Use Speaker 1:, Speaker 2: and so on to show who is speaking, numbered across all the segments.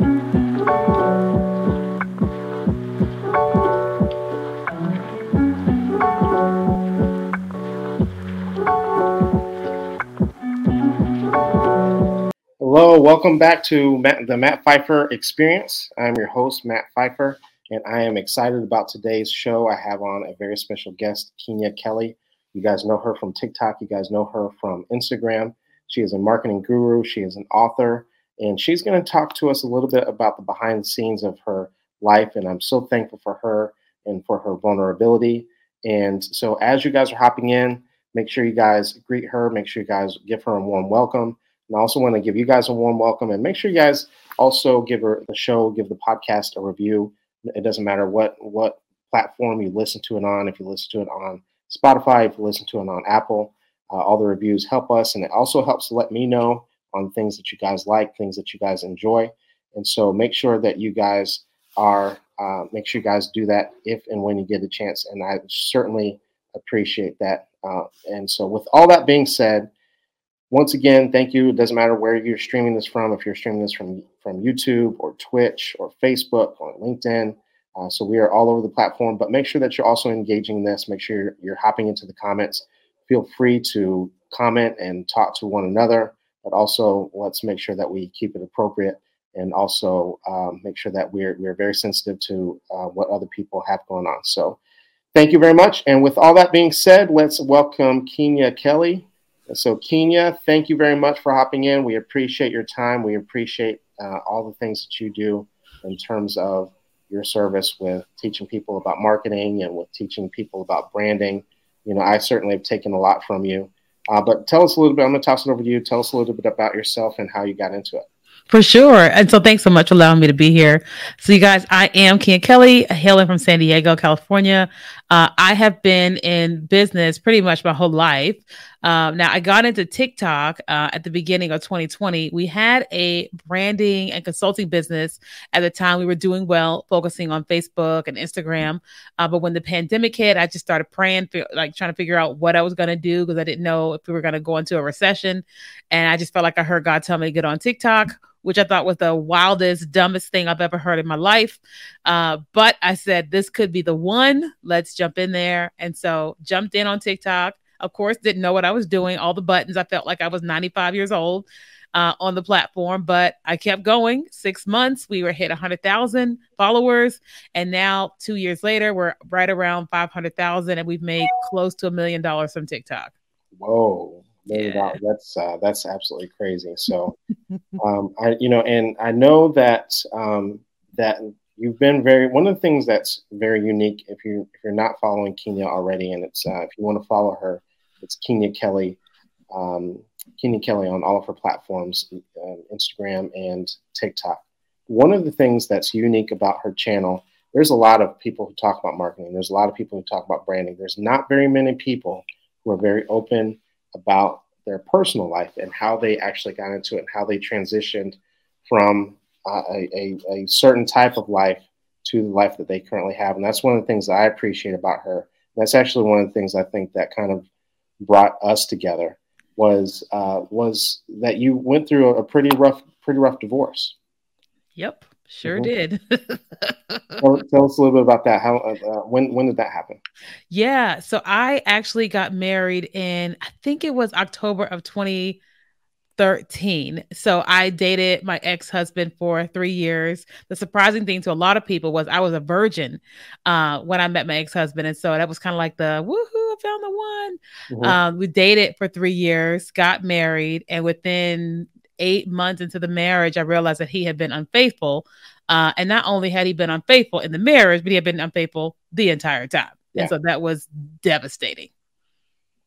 Speaker 1: Hello, welcome back to Matt, the Matt Pfeiffer Experience. I'm your host, Matt Pfeiffer, and I am excited about today's show. I have on a very special guest, Keenya Kelly. You guys know her from TikTok, you guys know her from Instagram. She is a marketing guru, she is an author, and she's going to talk to us a little bit about the behind the scenes of her life. And I'm so thankful for her and for her vulnerability. And so, as you guys are hopping in, make sure you guys greet her, make sure you guys give her a warm welcome. And I also want to give you guys a warm welcome and make sure you guys also give her the show, give the podcast a review. It doesn't matter what what platform you listen to it on. If you listen to it on Spotify, if you listen to it on Apple, uh, all the reviews help us, and it also helps let me know on things that you guys like, things that you guys enjoy. And so make sure that you guys are uh, make sure you guys do that if and when you get a chance. And I certainly appreciate that. Uh, and so with all that being said once again, thank you. It doesn't matter where you're streaming this from, if you're streaming this from, from YouTube or Twitch or Facebook or LinkedIn. Uh, so we are all over the platform, but make sure that you're also engaging this. Make sure you're, you're hopping into the comments. Feel free to comment and talk to one another, but also let's make sure that we keep it appropriate and also um, make sure that we're, we're very sensitive to uh, what other people have going on. So thank you very much. And with all that being said, let's welcome Keenya Kelly. So, Keenya, thank you very much for hopping in. We appreciate your time. We appreciate uh, all the things that you do in terms of your service with teaching people about marketing and with teaching people about branding. You know, I certainly have taken a lot from you. Uh, but tell us a little bit. I'm going to toss it over to you. Tell us a little bit about yourself and how you got into it.
Speaker 2: For sure. And so thanks so much for allowing me to be here. So, you guys, I am Keenya Kelly, hailing from San Diego, California. Uh, I have been in business pretty much my whole life. Um, now, I got into TikTok uh, at the beginning of 2020. We had a branding and consulting business at the time. We were doing well, focusing on Facebook and Instagram. Uh, but when the pandemic hit, I just started praying, like trying to figure out what I was going to do because I didn't know if we were going to go into a recession. And I just felt like I heard God tell me to get on TikTok which I thought was the wildest, dumbest thing I've ever heard in my life. Uh, but I said, this could be the one. Let's jump in there. And so jumped in on TikTok. Of course, didn't know what I was doing. All the buttons, I felt like I was 95 years old uh, on the platform, but I kept going. Six months, we were hit 100,000 followers. And now, two years later, we're right around 500,000 and we've made close to a million dollars from TikTok.
Speaker 1: Whoa. Yeah. That's uh, that's absolutely crazy. So, um, I you know, and I know that um, that you've been very one of the things that's very unique. If you if you're not following Keenya already, and it's uh, if you want to follow her, it's Keenya Kelly, um, Keenya Kelly on all of her platforms, uh, Instagram and TikTok. One of the things that's unique about her channel, there's a lot of people who talk about marketing. There's a lot of people who talk about branding. There's not very many people who are very open about their personal life and how they actually got into it and how they transitioned from uh, a, a, a certain type of life to the life that they currently have. And that's one of the things that I appreciate about her. That's actually one of the things I think that kind of brought us together was uh, was that you went through a, a pretty rough pretty rough divorce.
Speaker 2: Yep, sure mm-hmm. did.
Speaker 1: tell, tell, us a little bit about that. How uh, uh, when when did that happen?
Speaker 2: Yeah, so I actually got married in I think it was October of 20 13. So I dated my ex husband for three years. The surprising thing to a lot of people was I was a virgin uh, when I met my ex husband. And so that was kind of like the woohoo, I found the one. Mm-hmm. Um, we dated for three years, got married, and within eight months into the marriage, I realized that he had been unfaithful. Uh, and not only had he been unfaithful in the marriage, but he had been unfaithful the entire time. Yeah. And so that was devastating.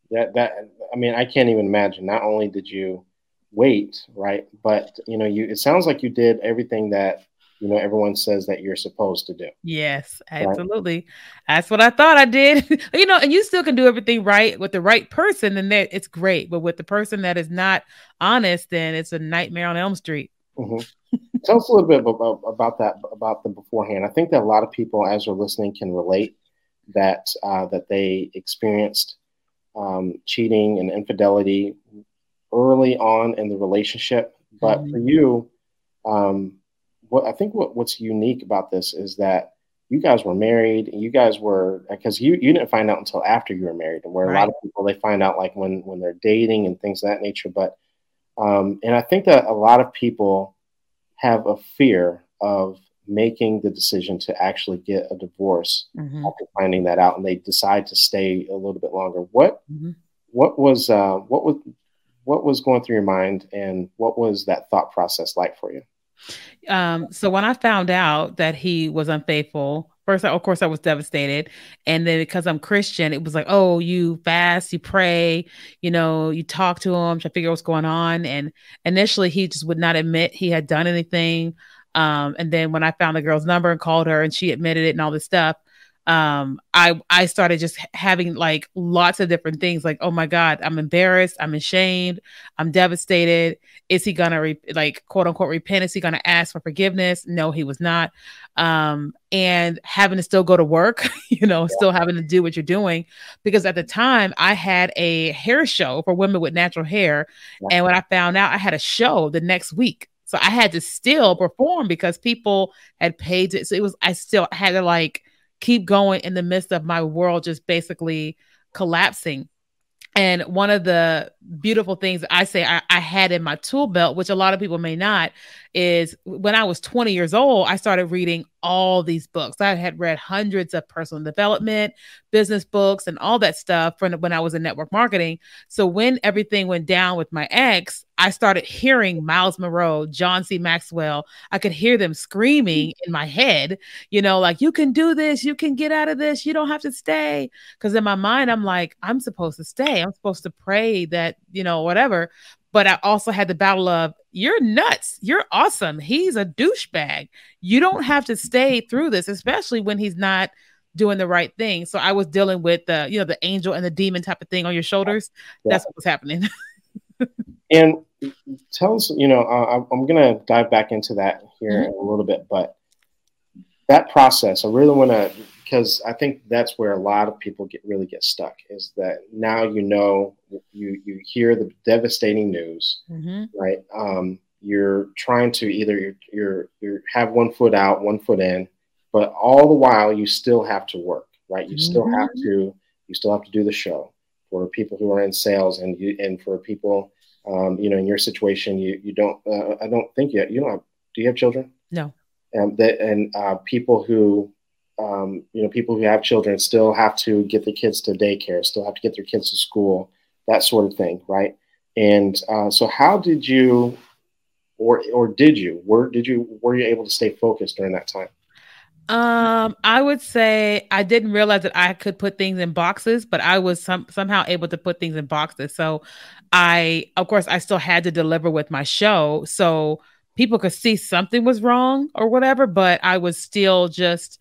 Speaker 1: That, that, I mean, I can't even imagine. Not only did you, wait, right? But you know, you it sounds like you did everything that you know everyone says that you're supposed to do.
Speaker 2: Yes, absolutely. Right? That's what I thought I did. you know, and you still can do everything right with the right person, and that it's great. But with the person that is not honest, then it's a nightmare on Elm Street.
Speaker 1: Mm-hmm. Tell us a little bit about, about that about the beforehand. I think that a lot of people, as they're listening, can relate that uh, that they experienced um, cheating and infidelity early on in the relationship. But mm-hmm. for you, um, what I think what, what's unique about this is that you guys were married and you guys were because you, you didn't find out until after you were married and where right. a lot of people they find out like when when they're dating and things of that nature but um, and i think that a lot of people have a fear of making the decision to actually get a divorce mm-hmm. after finding that out and they decide to stay a little bit longer what mm-hmm. what was uh, what was what was going through your mind and what was that thought process like for you
Speaker 2: um, so when I found out that he was unfaithful, first, of course, I was devastated. And then because I'm Christian, it was like, oh, you fast, you pray, you know, you talk to him to figure out what's going on. And initially, he just would not admit he had done anything. Um, and then when I found the girl's number and called her and she admitted it and all this stuff, um i i started just having like lots of different things like oh my god i'm embarrassed i'm ashamed i'm devastated. Is he gonna re- like quote unquote repent? Is he gonna ask for forgiveness? No he was not. Um and having to still go to work you know yeah. still having to do what you're doing. Because at the time i had a hair show for women with natural hair. Yeah. and when i found out i had a show the next week. So i had to still perform because people had paid to so it was i still had to like keep going in the midst of my world just basically collapsing. And one of the beautiful things I say I, I, had in my tool belt, which a lot of people may not, is when I was 20 years old, I started reading all these books. I had read hundreds of personal development, business books, and all that stuff from when I was in network marketing. So when everything went down with my ex, I started hearing Miles Munroe, John C. Maxwell. I could hear them screaming in my head, you know, like, you can do this, you can get out of this, you don't have to stay. Because in my mind, I'm like, I'm supposed to stay. I'm supposed to pray that, you know, whatever. But I also had the battle of, you're nuts. You're awesome. He's a douchebag. You don't have to stay through this, especially when he's not doing the right thing. So I was dealing with the, you know, the angel and the demon type of thing on your shoulders. Yeah. That's what was happening.
Speaker 1: and tell us, you know, uh, I'm going to dive back into that here mm-hmm. a little bit, but that process, I really want to, because I think that's where a lot of people get really get stuck is that now you know you you hear the devastating news, mm-hmm. right? Um, you're trying to either you're, you're you have one foot out, one foot in, but all the while you still have to work, right? You mm-hmm. still have mm-hmm. to you still have to do the show for people who are in sales and you and for people um, you know in your situation you you don't uh, I don't think yet you don't have do you have children?
Speaker 2: No.
Speaker 1: And that and uh, people who um, you know people who have children still have to get their kids to daycare, still have to get their kids to school, that sort of thing, right? And uh, so how did you or or did you were did you were you able to stay focused during that time?
Speaker 2: Um, I would say I didn't realize that I could put things in boxes, but I was some somehow able to put things in boxes. So I, of course, I still had to deliver with my show, so people could see something was wrong or whatever, but I was still just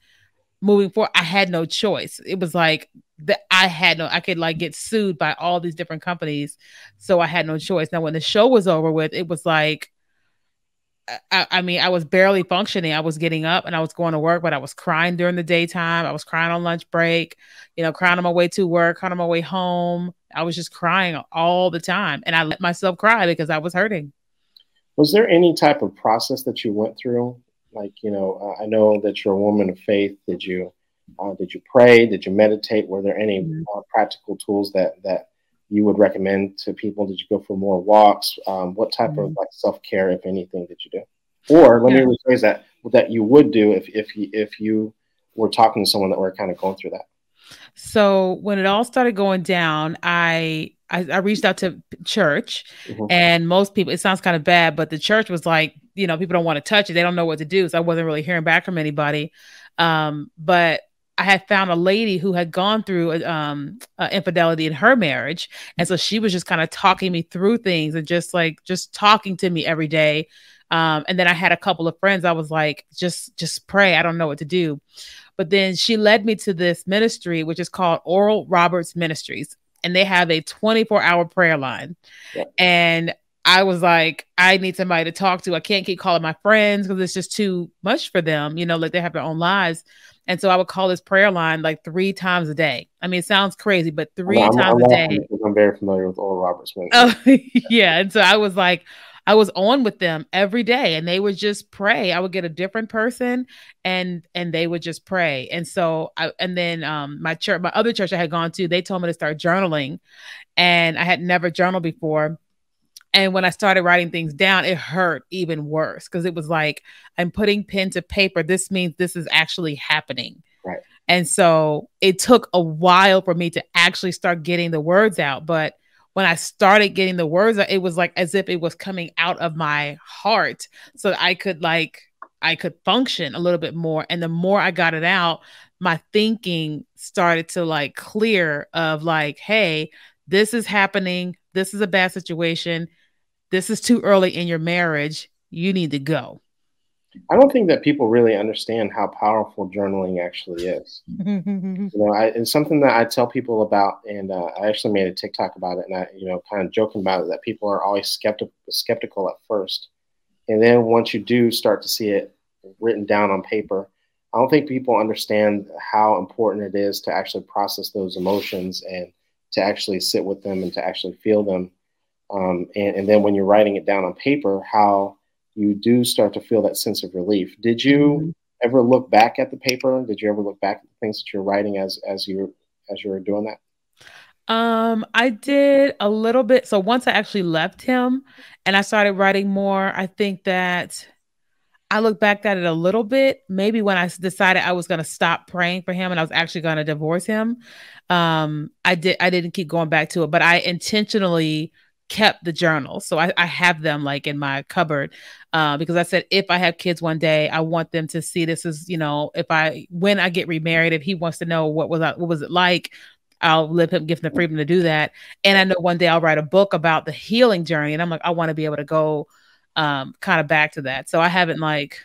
Speaker 2: moving forward. I had no choice. It was like that I had no, I could like get sued by all these different companies, so I had no choice. Now, when the show was over with, it was like I, I, mean, I was barely functioning. I was getting up and I was going to work, but I was crying during the daytime. I was crying on lunch break, you know, crying on my way to work, crying on my way home. I was just crying all the time. And I let myself cry because I was hurting.
Speaker 1: Was there any type of process that you went through? Like, you know, uh, I know that you're a woman of faith. Did you, uh, did you pray? Did you meditate? Were there any mm-hmm. uh, practical tools that, that you would recommend to people? Did you go for more walks? Um, what type mm-hmm. of like self care, if anything, did you do? Or let yeah. me rephrase that: that you would do if if you, if you were talking to someone that were kind of going through that.
Speaker 2: So when it all started going down, I I, I reached out to church, mm-hmm. and most people. It sounds kind of bad, but the church was like, you know, people don't want to touch it. They don't know what to do. So I wasn't really hearing back from anybody. Um, but I had found a lady who had gone through um, uh, infidelity in her marriage, and so she was just kind of talking me through things and just like just talking to me every day. Um, and then I had a couple of friends. I was like, just just pray. I don't know what to do. But then she led me to this ministry, which is called Oral Roberts Ministries, and they have a 24 hour prayer line. Yeah. And I was like, I need somebody to talk to. I can't keep calling my friends because it's just too much for them. You know, like they have their own lives. And so I would call this prayer line like three times a day. I mean, it sounds crazy, but 3 I'm, times I'm, a day.
Speaker 1: I'm very familiar with Oral Roberts.
Speaker 2: Oh, yeah. And so I was like, I was on with them every day and they would just pray. I would get a different person and and they would just pray. And so I and then um my church my other church I had gone to, they told me to start journaling and I had never journaled before. And when I started writing things down, it hurt even worse because it was like I'm putting pen to paper. This means this is actually happening.
Speaker 1: Right.
Speaker 2: And so it took a while for me to actually start getting the words out. But when I started getting the words, it was like as if it was coming out of my heart so I could like I could function a little bit more. And the more I got it out, my thinking started to like clear of like, hey, this is happening. This is a bad situation. This is too early in your marriage. You need to go.
Speaker 1: I don't think that people really understand how powerful journaling actually is. you know, I, it's something that I tell people about, and uh, I actually made a TikTok about it, and I, you know, kind of joking about it that people are always skeptical skeptical at first, and then once you do start to see it written down on paper, I don't think people understand how important it is to actually process those emotions and to actually sit with them and to actually feel them. Um, and, and then when you're writing it down on paper, how you do start to feel that sense of relief. Did you mm-hmm. ever look back at the paper? Did you ever look back at the things that you're writing as as you as you were doing that?
Speaker 2: Um, I did a little bit. So once I actually left him and I started writing more, I think that I look back at it a little bit. Maybe when I decided I was going to stop praying for him and I was actually going to divorce him, um, I did. I didn't keep going back to it, but I intentionally kept the journals. So I, I have them like in my cupboard uh, because I said if I have kids one day, I want them to see this as you know if I when I get remarried, if he wants to know what was I, what was it like, I'll let him give him the freedom to do that. And I know one day I'll write a book about the healing journey, and I'm like I want to be able to go um, kind of back to that. So I haven't like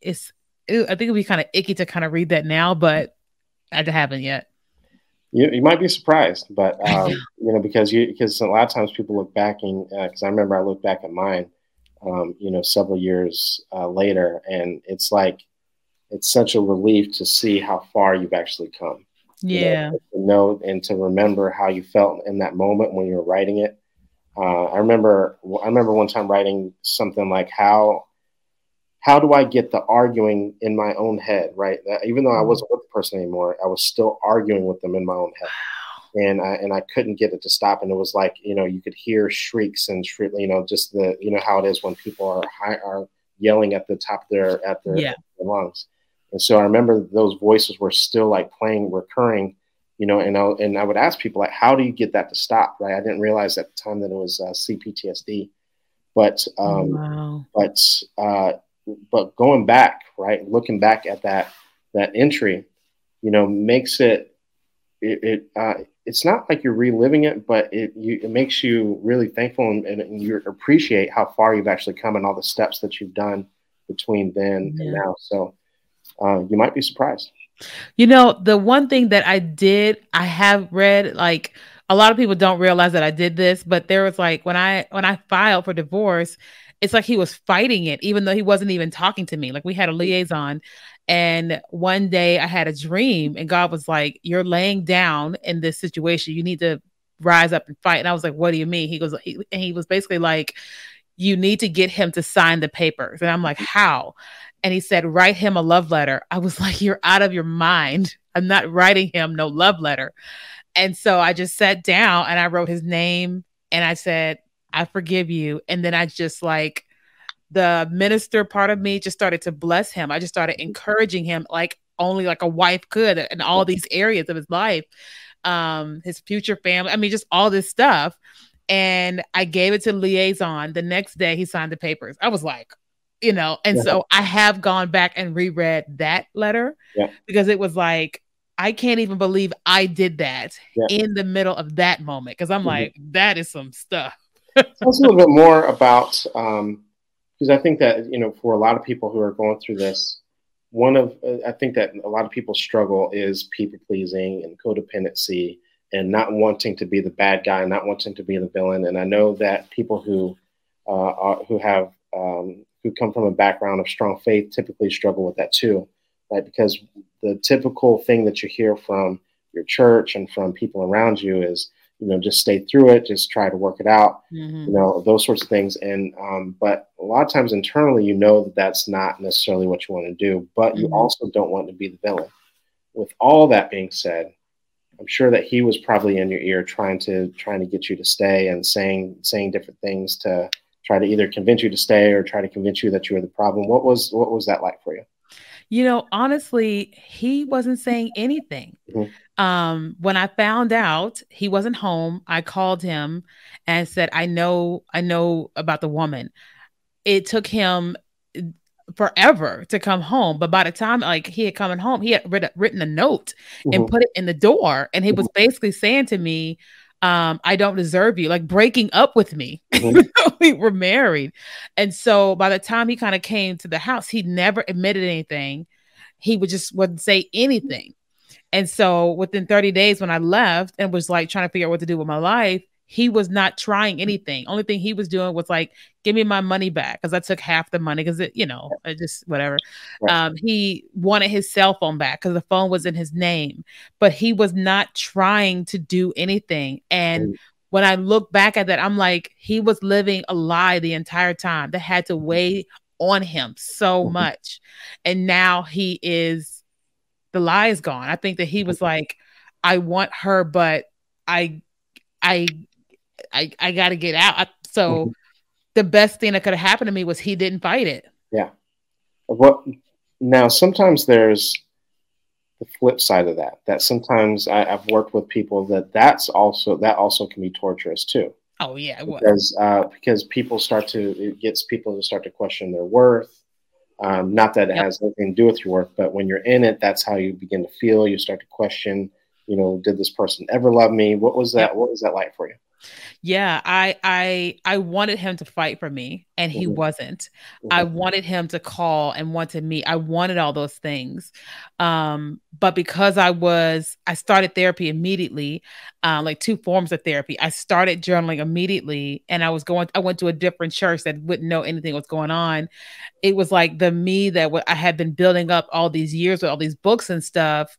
Speaker 2: it's it, I think it'd be kind of icky to kind of read that now, but I haven't yet
Speaker 1: you, you might be surprised, but um, you know because you because a lot of times people look back and because uh, I remember I looked back at mine, um, you know, several years uh, later, and it's like it's such a relief to see how far you've actually come.
Speaker 2: Yeah.
Speaker 1: You know, to know and to remember how you felt in that moment when you were writing it. Uh, I remember I remember one time writing something like how how do I get the arguing in my own head, right? even though I mm-hmm. wasn't with the person anymore, I was still arguing with them in my own head. And I, and I couldn't get it to stop. And it was like, you know, you could hear shrieks and shriek, you know, just the, you know, how it is when people are high, are yelling at the top of their, at their,
Speaker 2: yeah.
Speaker 1: their lungs. And so I remember those voices were still like playing, recurring, you know, and I, and I would ask people like, how do you get that to stop? Right. I didn't realize at the time that it was uh, CPTSD, but, um, wow. but, uh, but going back, right, looking back at that that entry, you know, makes it it, it uh, it's not like you're reliving it, but it you, it makes you really thankful and, and, you appreciate how far you've actually come and all the steps that you've done between then yeah. and now. So uh, you might be surprised.
Speaker 2: You know, the one thing that I did, I have read like a lot of people don't realize that I did this, but there was like when I when I filed for divorce it's like he was fighting it, even though he wasn't even talking to me. Like we had a liaison. And one day I had a dream, and God was like, You're laying down in this situation. You need to rise up and fight. And I was like, What do you mean? He goes, he, and he was basically like, You need to get him to sign the papers. And I'm like, How? And he said, Write him a love letter. I was like, You're out of your mind. I'm not writing him no love letter. And so I just sat down and I wrote his name and I said, I forgive you. And then I just like the minister part of me just started to bless him. I just started encouraging him like only like a wife could in all these areas of his life, um, his future family. I mean, just all this stuff. And I gave it to liaison. The next day he signed the papers. I was like, you know, and yeah. so I have gone back and reread that letter
Speaker 1: yeah.
Speaker 2: because it was like, I can't even believe I did that yeah. in the middle of that moment. Cause I'm mm-hmm. like, that is some stuff.
Speaker 1: Tell us a little bit more about um, because I think that you know for a lot of people who are going through this, one of uh, I think that a lot of people struggle is people pleasing and codependency and not wanting to be the bad guy, not wanting to be the villain. And I know that people who uh, are, who have um, who come from a background of strong faith typically struggle with that too, right? Because the typical thing that you hear from your church and from people around you is you know, just stay through it, just try to work it out, mm-hmm. you know, those sorts of things. And, um, but a lot of times internally, you know that that's not necessarily what you want to do, but you mm-hmm. also don't want to be the villain. With all that being said, I'm sure that he was probably in your ear trying to trying to get you to stay and saying saying different things to try to either convince you to stay or try to convince you that you were the problem. What was what was that like for you?
Speaker 2: You know, honestly, he wasn't saying anything. Mm-hmm. Um, when I found out he wasn't home, I called him and said, "I know, I know about the woman." It took him forever to come home. But by the time like he had coming home, he had written, written a note mm-hmm. and put it in the door, and he was mm-hmm. basically saying to me, um, "I don't deserve you," like breaking up with me. Mm-hmm. we were married, and so by the time he kind of came to the house, he never admitted anything. He would just wouldn't say anything. And so within 30 days, when I left and was like trying to figure out what to do with my life, he was not trying anything. Only thing he was doing was like, give me my money back because I took half the money because it, you know, I just whatever. Right. Um, he wanted his cell phone back because the phone was in his name, but he was not trying to do anything. And mm. when I look back at that, I'm like, he was living a lie the entire time that had to weigh on him so mm-hmm. much. And now he is the lie is gone. I think that he was mm-hmm. like, I want her, but I I I, I got to get out. I, so mm-hmm. the best thing that could have happened to me was he didn't fight it.
Speaker 1: Yeah. What now? Sometimes there's the flip side of that. That sometimes I, have worked with people that that's also that also can be torturous too.
Speaker 2: Oh yeah,
Speaker 1: because uh, because people start to it gets people to start to question their worth. Um, not that it yep. has anything to do with your work, but when you're in it, that's how you begin to feel. You start to question. You know, did this person ever love me? What was that? Yep. What was that like for you?
Speaker 2: Yeah, I I I wanted him to fight for me and he mm-hmm. wasn't. Mm-hmm. I wanted him to call and want to meet. I wanted all those things. Um but because I was I started therapy immediately, uh, like two forms of therapy. I started journaling immediately and I was going I went to a different church that wouldn't know anything was going on. It was like the me that w- I had been building up all these years with all these books and stuff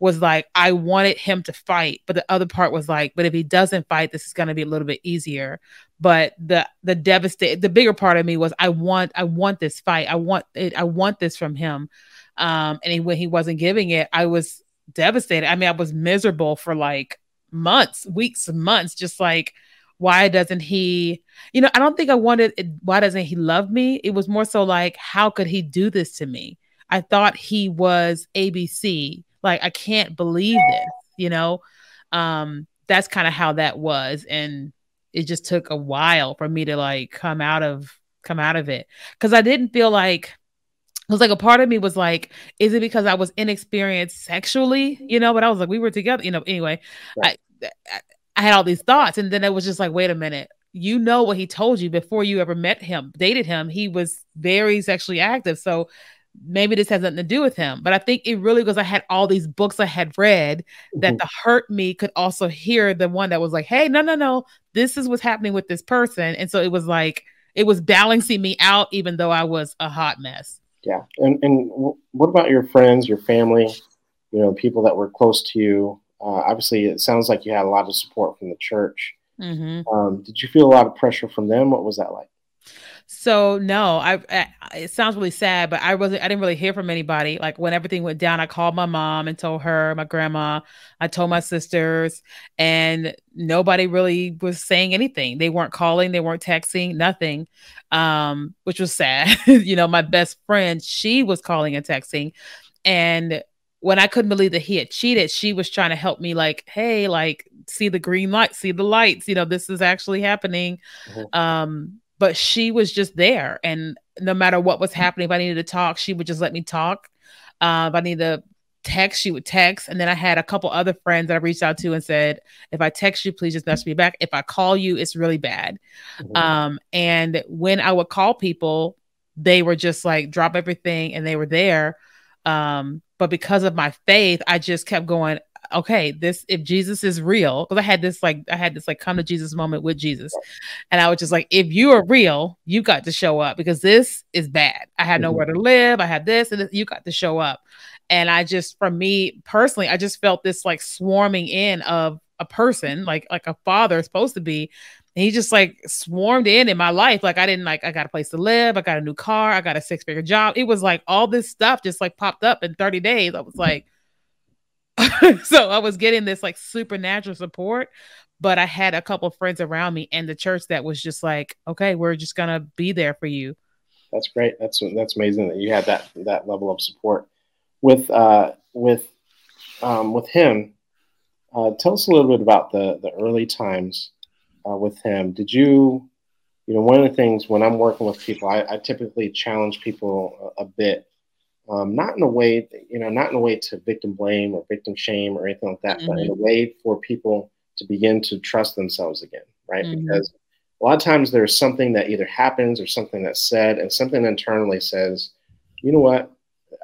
Speaker 2: was like I wanted him to fight, but the other part was like, but if he doesn't fight, this is going to be a little bit easier. But the the devastate the bigger part of me was I want I want this fight. I want it. I want this from him. Um, and he, when he wasn't giving it, I was devastated. I mean, I was miserable for like months, weeks, months, just like why doesn't he you know i don't think i wanted it, why doesn't he love me it was more so like how could he do this to me i thought he was abc like I can't believe this, you know. Um, that's kind of how that was, and it just took a while for me to like come out of come out of it because I didn't feel like it was like a part of me was like, is it because I was inexperienced sexually, you know? But I was like, we were together, you know. Anyway, I, I I had all these thoughts, and then it was just like, wait a minute, you know what he told you before you ever met him, dated him. He was very sexually active, so maybe this has nothing to do with him. But I think it really was I had all these books I had read that mm-hmm. the hurt me could also hear the one that was like, hey, no, no, no, this is what's happening with this person. And so it was like it was balancing me out, even though I was a hot mess.
Speaker 1: Yeah. And and what about your friends, your family, you know, people that were close to you? Uh, obviously, it sounds like you had a lot of support from the church. Mm-hmm. Um, did you feel a lot of pressure from them? What was that like?
Speaker 2: So no, I, I, it sounds really sad, but I wasn't I didn't really hear from anybody. Like when everything went down, I called my mom and told her, my grandma, I told my sisters, and nobody really was saying anything. They weren't calling, they weren't texting, nothing. Um, which was sad. you know, my best friend, she was calling and texting. And when I couldn't believe that he had cheated, she was trying to help me, like, hey, like, see the green light, see the lights, you know, this is actually happening. Mm-hmm. Um, but she was just there. And no matter what was happening, if I needed to talk, she would just let me talk. Uh, if I needed to text, she would text. And then I had a couple other friends that I reached out to and said, if I text you, please just message me back. If I call you, it's really bad. Mm-hmm. Um, and when I would call people, they were just like drop everything and they were there. Um, but because of my faith, I just kept going, okay, this if Jesus is real, because I had this like I had this like come to Jesus moment with Jesus, and I was just like, if you are real, you got to show up because this is bad. I had nowhere to mm-hmm. live. I had this, and this, you got to show up. And I just, for me personally, I just felt this like swarming in of a person, like like a father is supposed to be. And he just like swarmed in in my life. Like I didn't like I got a place to live, I got a new car, I got a six figure job. It was like all this stuff just like popped up in 30 days. I was like, so I was getting this like supernatural support, but I had a couple friends around me and the church that was just like, okay, we're just gonna be there for you.
Speaker 1: That's great. That's that's amazing that you had that that level of support with uh, with um, with him. Uh, tell us a little bit about the the early times uh, with him. Did you, you know, one of the things when I'm working with people, I, I typically challenge people a, a bit, um, not in a way, you know, not in a way to victim blame or victim shame or anything like that, mm-hmm. but in mm-hmm. a way for people to begin to trust themselves again, right? Mm-hmm. Because a lot of times there's something that either happens or something that's said, and something internally says, you know what,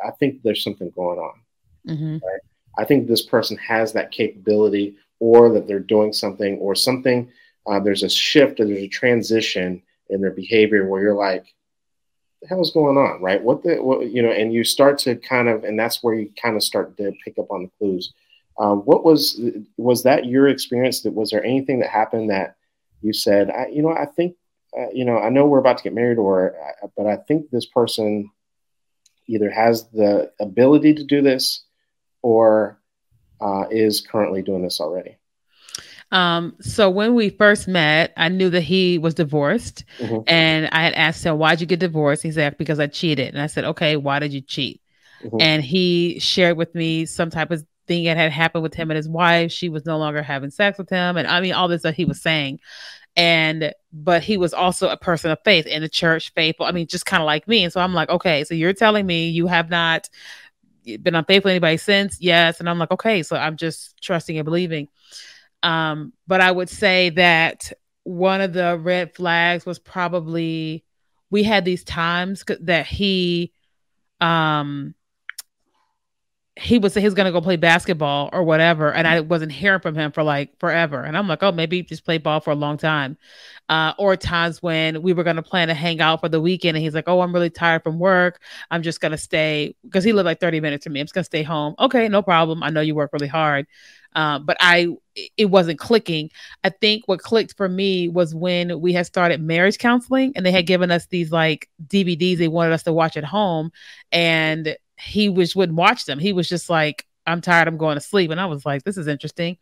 Speaker 1: I think there's something going on. Mm-hmm. Right? I think this person has that capability, or that they're doing something, or something. Uh, there's a shift, or there's a transition in their behavior where you're like, the hell is going on, right? What the, what, you know, and you start to kind of, and that's where you kind of start to pick up on the clues. Um, what was was that your experience? That was there anything that happened that you said, I, you know, I think, uh, you know, I know we're about to get married, or, uh, but I think this person either has the ability to do this or uh, is currently doing this already.
Speaker 2: Um, so when we first met, I knew that he was divorced, mm-hmm. and I had asked him, "Why'd you get divorced?" He said, "Because I cheated." And I said, "Okay, why did you cheat?" Mm-hmm. And he shared with me some type of thing that had happened with him and his wife. She was no longer having sex with him, and I mean all this that he was saying and but he was also a person of faith in the church faithful i mean just kind of like me and so i'm like okay so you're telling me you have not been unfaithful to anybody since yes and i'm like okay so i'm just trusting and believing um but i would say that one of the red flags was probably we had these times that he um he would say he's to go play basketball or whatever and i wasn't hearing from him for like forever. And i'm like oh maybe just played ball for a long time. Uh, or times when we were to plan to hang out for the weekend and he's like oh i'm really tired from work. I'm just to stay because he lived like 30 minutes from me. I'm just to stay home. Okay no problem. I know you work really hard uh, but i it wasn't clicking i think what clicked for me was when we had started marriage counseling and they had given us these like dvds they wanted us to watch at home and he was wouldn't watch them. He was just like, I'm tired, I'm going to sleep. And I was like, this is interesting.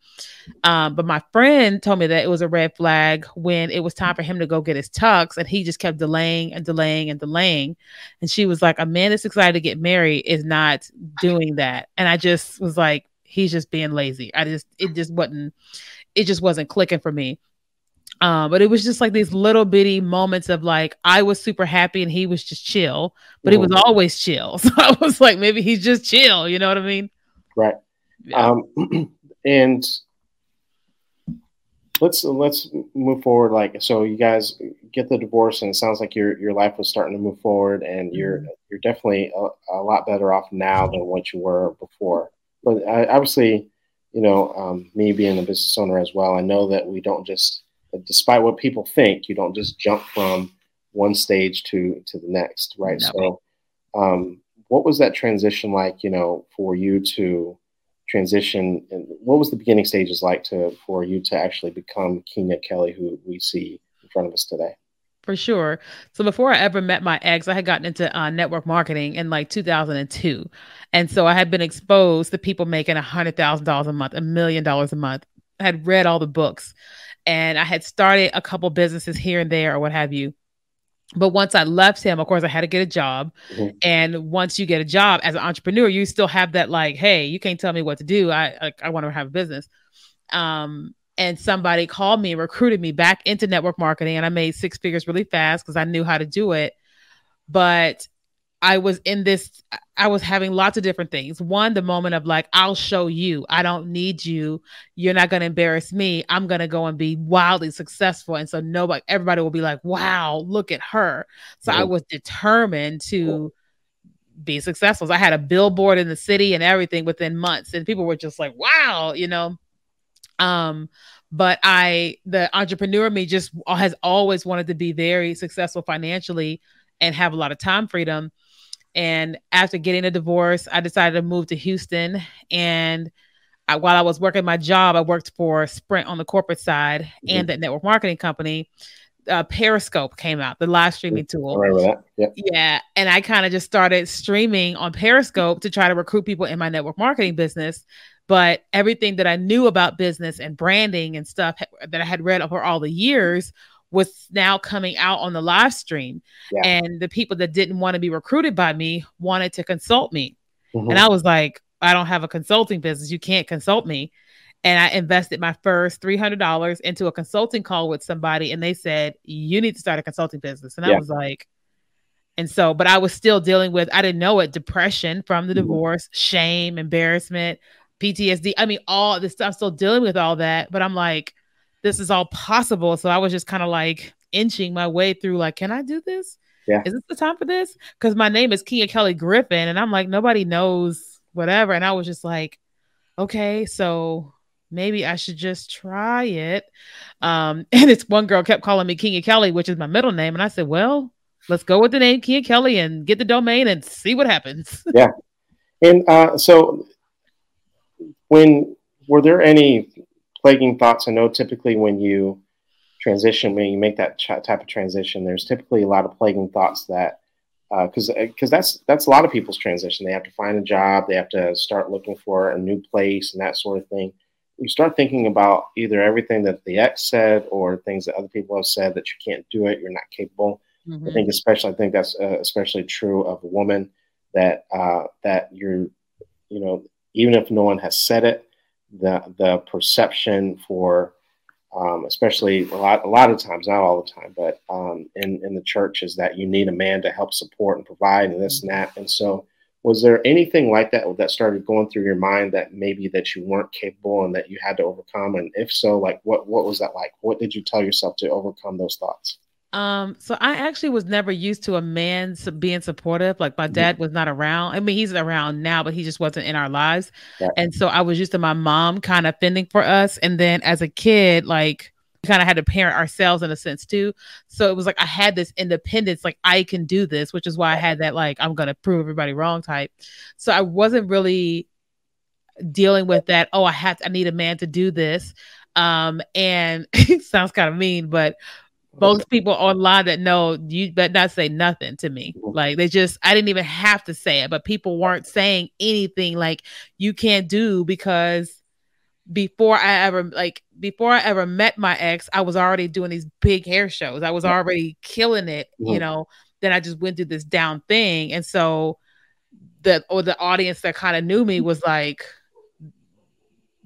Speaker 2: Um, but my friend told me that it was a red flag when it was time for him to go get his tux, and he just kept delaying and delaying and delaying. And she was like, a man that's excited to get married is not doing that. And I just was like, he's just being lazy. I just it just wasn't it just wasn't clicking for me. Um, but it was just like these little bitty moments of like I was super happy and he was just chill, but he was mm-hmm. always chill. So I was like, maybe he's just chill. You know what I mean?
Speaker 1: Right. Yeah. Um, and let's let's move forward. Like, so you guys get the divorce, and it sounds like your your life was starting to move forward, and you're mm-hmm. you're definitely a, a, lot better off now than what you were before. But I, obviously, you know, um, me being a business owner as well, I know that we don't just despite what people think, you don't just jump from one stage to to the next, right? No. So, um, what was that transition like? You know, for you to transition, and what was the beginning stages like to for you to actually become Keenya Kelly, who we see in front of us today?
Speaker 2: For sure. So before I ever met my ex, I had gotten into uh, network marketing in like 2002, and so I had been exposed to people making a hundred thousand dollars a month, a million dollars a month. I had read all the books and I had started a couple businesses here and there or what have you. But once I left him, of course, I had to get a job. Mm-hmm. And once you get a job as an entrepreneur, you still have that like, hey, you can't tell me what to do. I I, I want to have a business. Um, and somebody called me and recruited me back into network marketing, and I made six figures really fast because I knew how to do it. But I was in this, I was having lots of different things. One, the moment of like, I'll show you. I don't need you. You're not going to embarrass me. I'm going to go and be wildly successful. And so nobody, everybody will be like, wow, look at her. So I was determined to be successful. So I had a billboard in the city and everything within months. And people were just like, wow, you know. Um, but I, the entrepreneur me just has always wanted to be very successful financially and have a lot of time freedom. And after getting a divorce, I decided to move to Houston and I, while I was working my job, I worked for Sprint on the corporate side mm-hmm. and that network marketing company. Uh, Periscope came out, the live streaming tool.
Speaker 1: Yep.
Speaker 2: Yeah. And I kind of just started streaming on Periscope to try to recruit people in my network marketing business. But everything that I knew about business and branding and stuff that I had read over all the years was now coming out on the live stream. Yeah. And the people that didn't want to be recruited by me wanted to consult me. Mm-hmm. And I was like, I don't have a consulting business. You can't consult me. And I invested my first $300 into a consulting call with somebody, and they said, You need to start a consulting business. And yeah. I was like, and so, but I was still dealing with, I didn't know it, depression from the mm-hmm. divorce, shame, embarrassment, PTSD. I mean, all this stuff, still dealing with all that. But I'm like, this is all possible. So I was just kind of like inching my way through, like, can I do this?
Speaker 1: Yeah.
Speaker 2: Is this the time for this? Because my name is Keenya Kelly Griffin, and I'm like, nobody knows whatever. And I was just like, okay, so maybe I should just try it. Um, and it's one girl kept calling me Keenya Kelly, which is my middle name. And I said, well, let's go with the name Keenya Kelly and get the domain and see what happens.
Speaker 1: yeah. And uh, so when were there any plaguing thoughts? I know typically when you transition, when you make that ch- type of transition, there's typically a lot of plaguing thoughts that because uh, because uh, that's that's a lot of people's transition. They have to find a job, they have to start looking for a new place and that sort of thing. You start thinking about either everything that the ex said or things that other people have said that you can't do it, you're not capable. Mm-hmm. I think especially I think that's uh, especially true of a woman that uh, that you're you know even if no one has said it, the the perception for um, especially a lot a lot of times, not all the time, but um, in in the church is that you need a man to help support and provide and this and that. And so, was there anything like that that started going through your mind that maybe that you weren't capable and that you had to overcome? And if so, like what what was that like? What did you tell yourself to overcome those thoughts?
Speaker 2: Um, so I actually was never used to a man being supportive. Like my dad was not around. I mean, he's around now, but he just wasn't in our lives. Yeah. And so I was used to my mom kind of fending for us. And then as a kid, like we kind of had to parent ourselves in a sense too. So it was like I had this independence, like I can do this, which is why I had that like I'm gonna prove everybody wrong type. So I wasn't really dealing with that. Oh, I have to, I need a man to do this. Um, and it sounds kind of mean, but most people online that know you better not say nothing to me. Mm-hmm. Like they just I didn't even have to say it, but people weren't saying anything like you can't do because before I ever like before I ever met my ex, I was already doing these big hair shows. I was already killing it, mm-hmm. you know. Then I just went through this down thing. And so the or the audience that kind of knew me was like,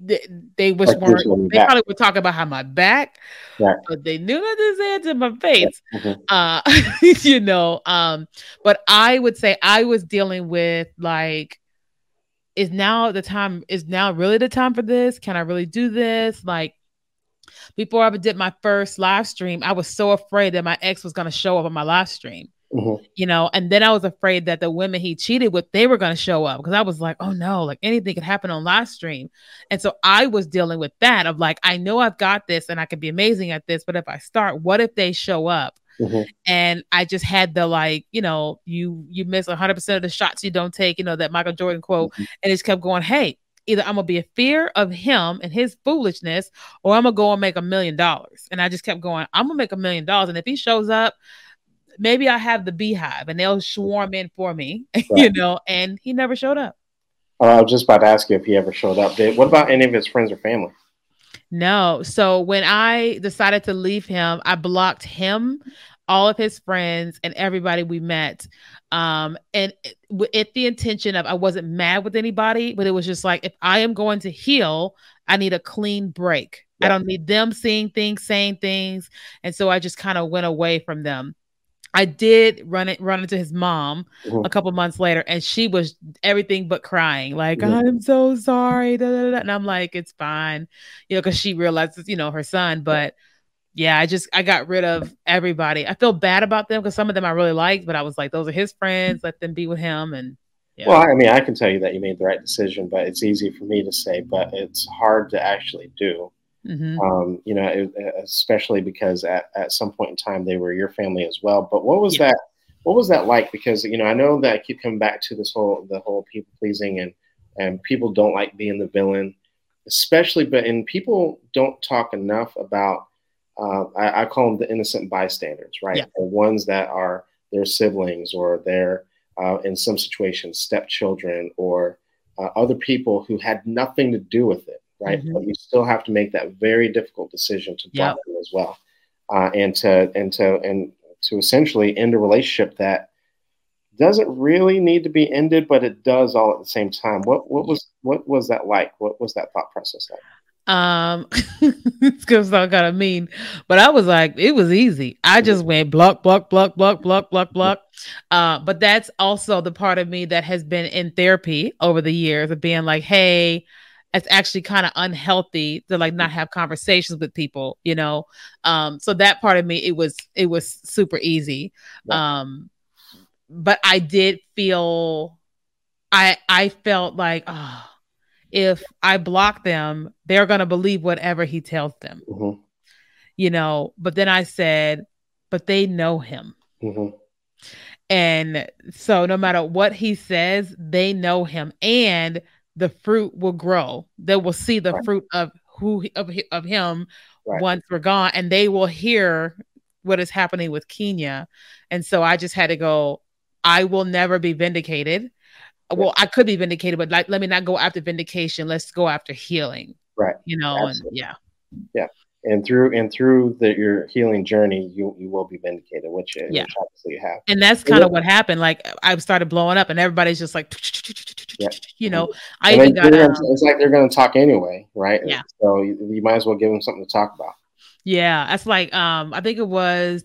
Speaker 2: they, they was like weren't they back. probably would talk about how my back right. but they knew not to say it to my face mm-hmm. uh you know um but i would say i was dealing with like is now the time is now really the time for this can i really do this like before i did my first live stream i was so afraid that my ex was going to show up on my live stream Mm-hmm. You know, and then I was afraid that the women he cheated with, they were going to show up because I was like, oh no, like anything could happen on live stream. And so I was dealing with that of like, I know I've got this and I can be amazing at this, but if I start, what if they show up? Mm-hmm. And I just had the like, you know, you you miss 100% of the shots you don't take, you know, that Michael Jordan quote, mm-hmm. and just kept going, hey, either I'm gonna be a fear of him and his foolishness, or I'm gonna go and make a million dollars. And I just kept going, I'm gonna make a million dollars. And if he shows up, maybe I have the beehive and they'll swarm in for me, right. you know, and he never showed up.
Speaker 1: Uh, I was just about to ask you if he ever showed up. Did, what about any of his friends or family?
Speaker 2: No. So when I decided to leave him, I blocked him, all of his friends, and everybody we met. Um, and with the intention of I wasn't mad with anybody, but it was just like if I am going to heal, I need a clean break. I don't need them seeing things, saying things. And so I just kind of went away from them. I did run it run into his mom mm-hmm. a couple months later, and she was everything but crying. Like, mm-hmm. I'm so sorry. Da, da, da. And I'm like, it's fine, you know, because she realizes, you know, her son. But yeah, I just I got rid of everybody. I feel bad about them because some of them I really liked, but I was like, those are his friends. Let them be with him. And
Speaker 1: yeah. well, I mean, I can tell you that you made the right decision, but it's easy for me to say, but it's hard to actually do. Mm-hmm. Um, you know, especially because at, at some point in time they were your family as well. But what was yeah. that? What was that like? Because you know, I know that I keep coming back to this whole the whole people pleasing and and people don't like being the villain. especially, but and people don't talk enough about. Uh, I, I, call them the innocent bystanders, right? Yeah. The ones that are their siblings or their, uh, in some situations, stepchildren or uh, other people who had nothing to do with it, right? Mm-hmm. But you still have to make that very difficult decision to yep. them as well, uh, and to and to and to essentially end a relationship that doesn't really need to be ended, but it does all at the same time. What what was what was that like? What was that thought process like?
Speaker 2: Um, it's gonna sound kind of mean, but I was like, it was easy. I just went block, block, block, block, block, block, block. Uh, but that's also the part of me that has been in therapy over the years of being like, hey, it's actually kind of unhealthy to like not have conversations with people, you know. Um, so that part of me, it was it was super easy. Yeah. Um, but I did feel I I felt like oh, if I block them, they're gonna believe whatever he tells them. Mm-hmm. You know, but then I said, but they know him. Mm-hmm. And so no matter what he says, they know him and the fruit will grow. They will see the right. fruit of who of, of him right. once we're gone and they will hear what is happening with Keenya. And so I just had to go, I will never be vindicated. Well, I could be vindicated, but like, let me not go after vindication. Let's go after healing.
Speaker 1: Right.
Speaker 2: You know, Absolutely. and yeah.
Speaker 1: Yeah. And through and through the, your healing journey, you you will be vindicated, which, yeah. which obviously you have.
Speaker 2: And that's kind of what happened. Like I started blowing up, and everybody's just like, yeah. you know, I even got.
Speaker 1: Um, it's like they're going to talk anyway, right? Yeah. So you, you might as well give them something to talk about.
Speaker 2: Yeah, that's like um, I think it was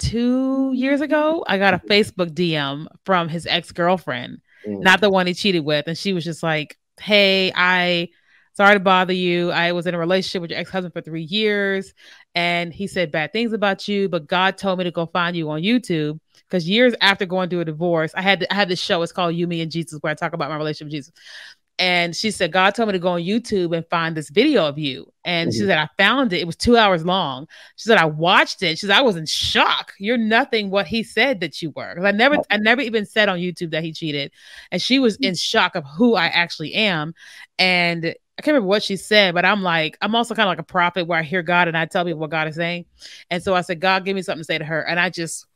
Speaker 2: two years ago, I got a Facebook DM from his ex girlfriend, mm. not the one he cheated with. And she was just like, Hey, I sorry to bother you. I was in a relationship with your ex husband for three years. And he said bad things about you, but God told me to go find you on YouTube. Because years after going through a divorce, I had I had this show. It's called You, Me, and Jesus, where I talk about my relationship with Jesus. And she said, God told me to go on YouTube and find this video of you. And mm-hmm. she said, I found it. It was two hours long. She said, I watched it. She said, I was in shock. You're nothing what he said that you were. Because I never, I never even said on YouTube that he cheated. And she was in shock of who I actually am. And I can't remember what she said, but I'm like, I'm also kind of like a prophet where I hear God and I tell people what God is saying. And so I said, God, give me something to say to her. And I just,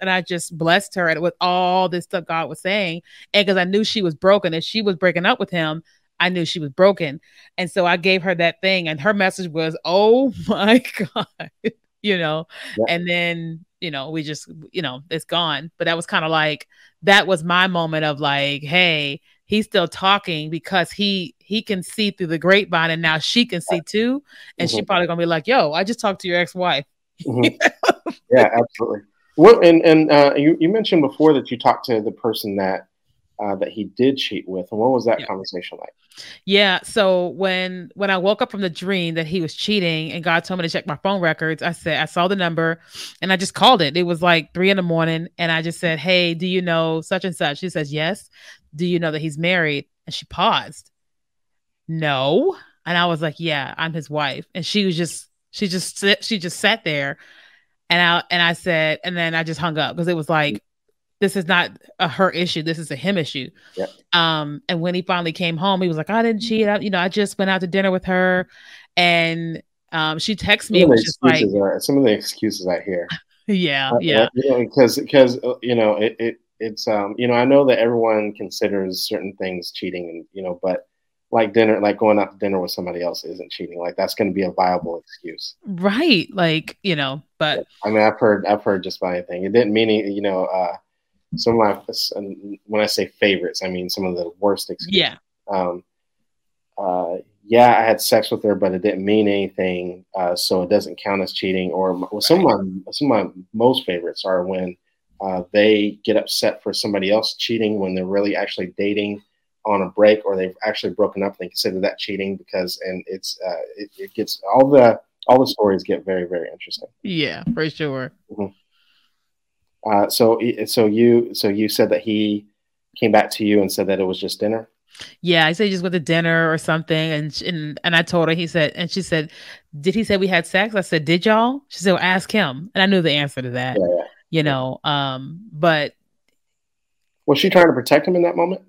Speaker 2: and I just blessed her with all this stuff God was saying. And because I knew she was broken and she was breaking up with him, I knew she was broken. And so I gave her that thing. And her message was, oh my God, you know, yeah. and then, you know, we just, you know, it's gone. But that was kind of like, that was my moment of like, hey, he's still talking because he he can see through the grapevine and now she can see too and mm-hmm. she probably gonna be like yo i just talked to your ex-wife
Speaker 1: mm-hmm. yeah absolutely well and and uh, you, you mentioned before that you talked to the person that uh, that he did cheat with and what was that yeah. conversation like
Speaker 2: yeah so when when i woke up from the dream that he was cheating and god told me to check my phone records i said i saw the number and i just called it it was like three in the morning and i just said hey do you know such and such she says yes do you know that he's married? And she paused. No. And I was like, Yeah, I'm his wife. And she was just, she just, she just sat there. And I, and I said, and then I just hung up because it was like, this is not a her issue. This is a him issue. Yep. Um, and when he finally came home, he was like, I didn't cheat. I, you know, I just went out to dinner with her. And um, she texted me, which is like
Speaker 1: are, some of the excuses I hear.
Speaker 2: yeah, yeah.
Speaker 1: Because, because you know, it, it it's um you know I know that everyone considers certain things cheating and you know but like dinner like going out to dinner with somebody else isn't cheating like that's going to be a viable excuse
Speaker 2: right like you know but
Speaker 1: I mean I've heard I've heard just about anything it didn't mean you know uh some of my when I say favorites I mean some of the worst excuses
Speaker 2: yeah
Speaker 1: um uh yeah I had sex with her but it didn't mean anything uh so it doesn't count as cheating or well, some of my some of my most favorites are when uh, they get upset for somebody else cheating when they're really actually dating on a break or they've actually broken up. and They consider that cheating because, and it's uh, it, it, gets all the all the stories get very very interesting.
Speaker 2: Yeah, for sure.
Speaker 1: Mm-hmm. Uh, so so you so you said that he came back to you and said that it was just dinner.
Speaker 2: Yeah, I said he just went to dinner or something, and and and I told her. He said, and she said, "Did he say we had sex?" I said, "Did y'all?" She said, well, "Ask him," and I knew the answer to that. Yeah, you know um but
Speaker 1: was she trying to protect him in that moment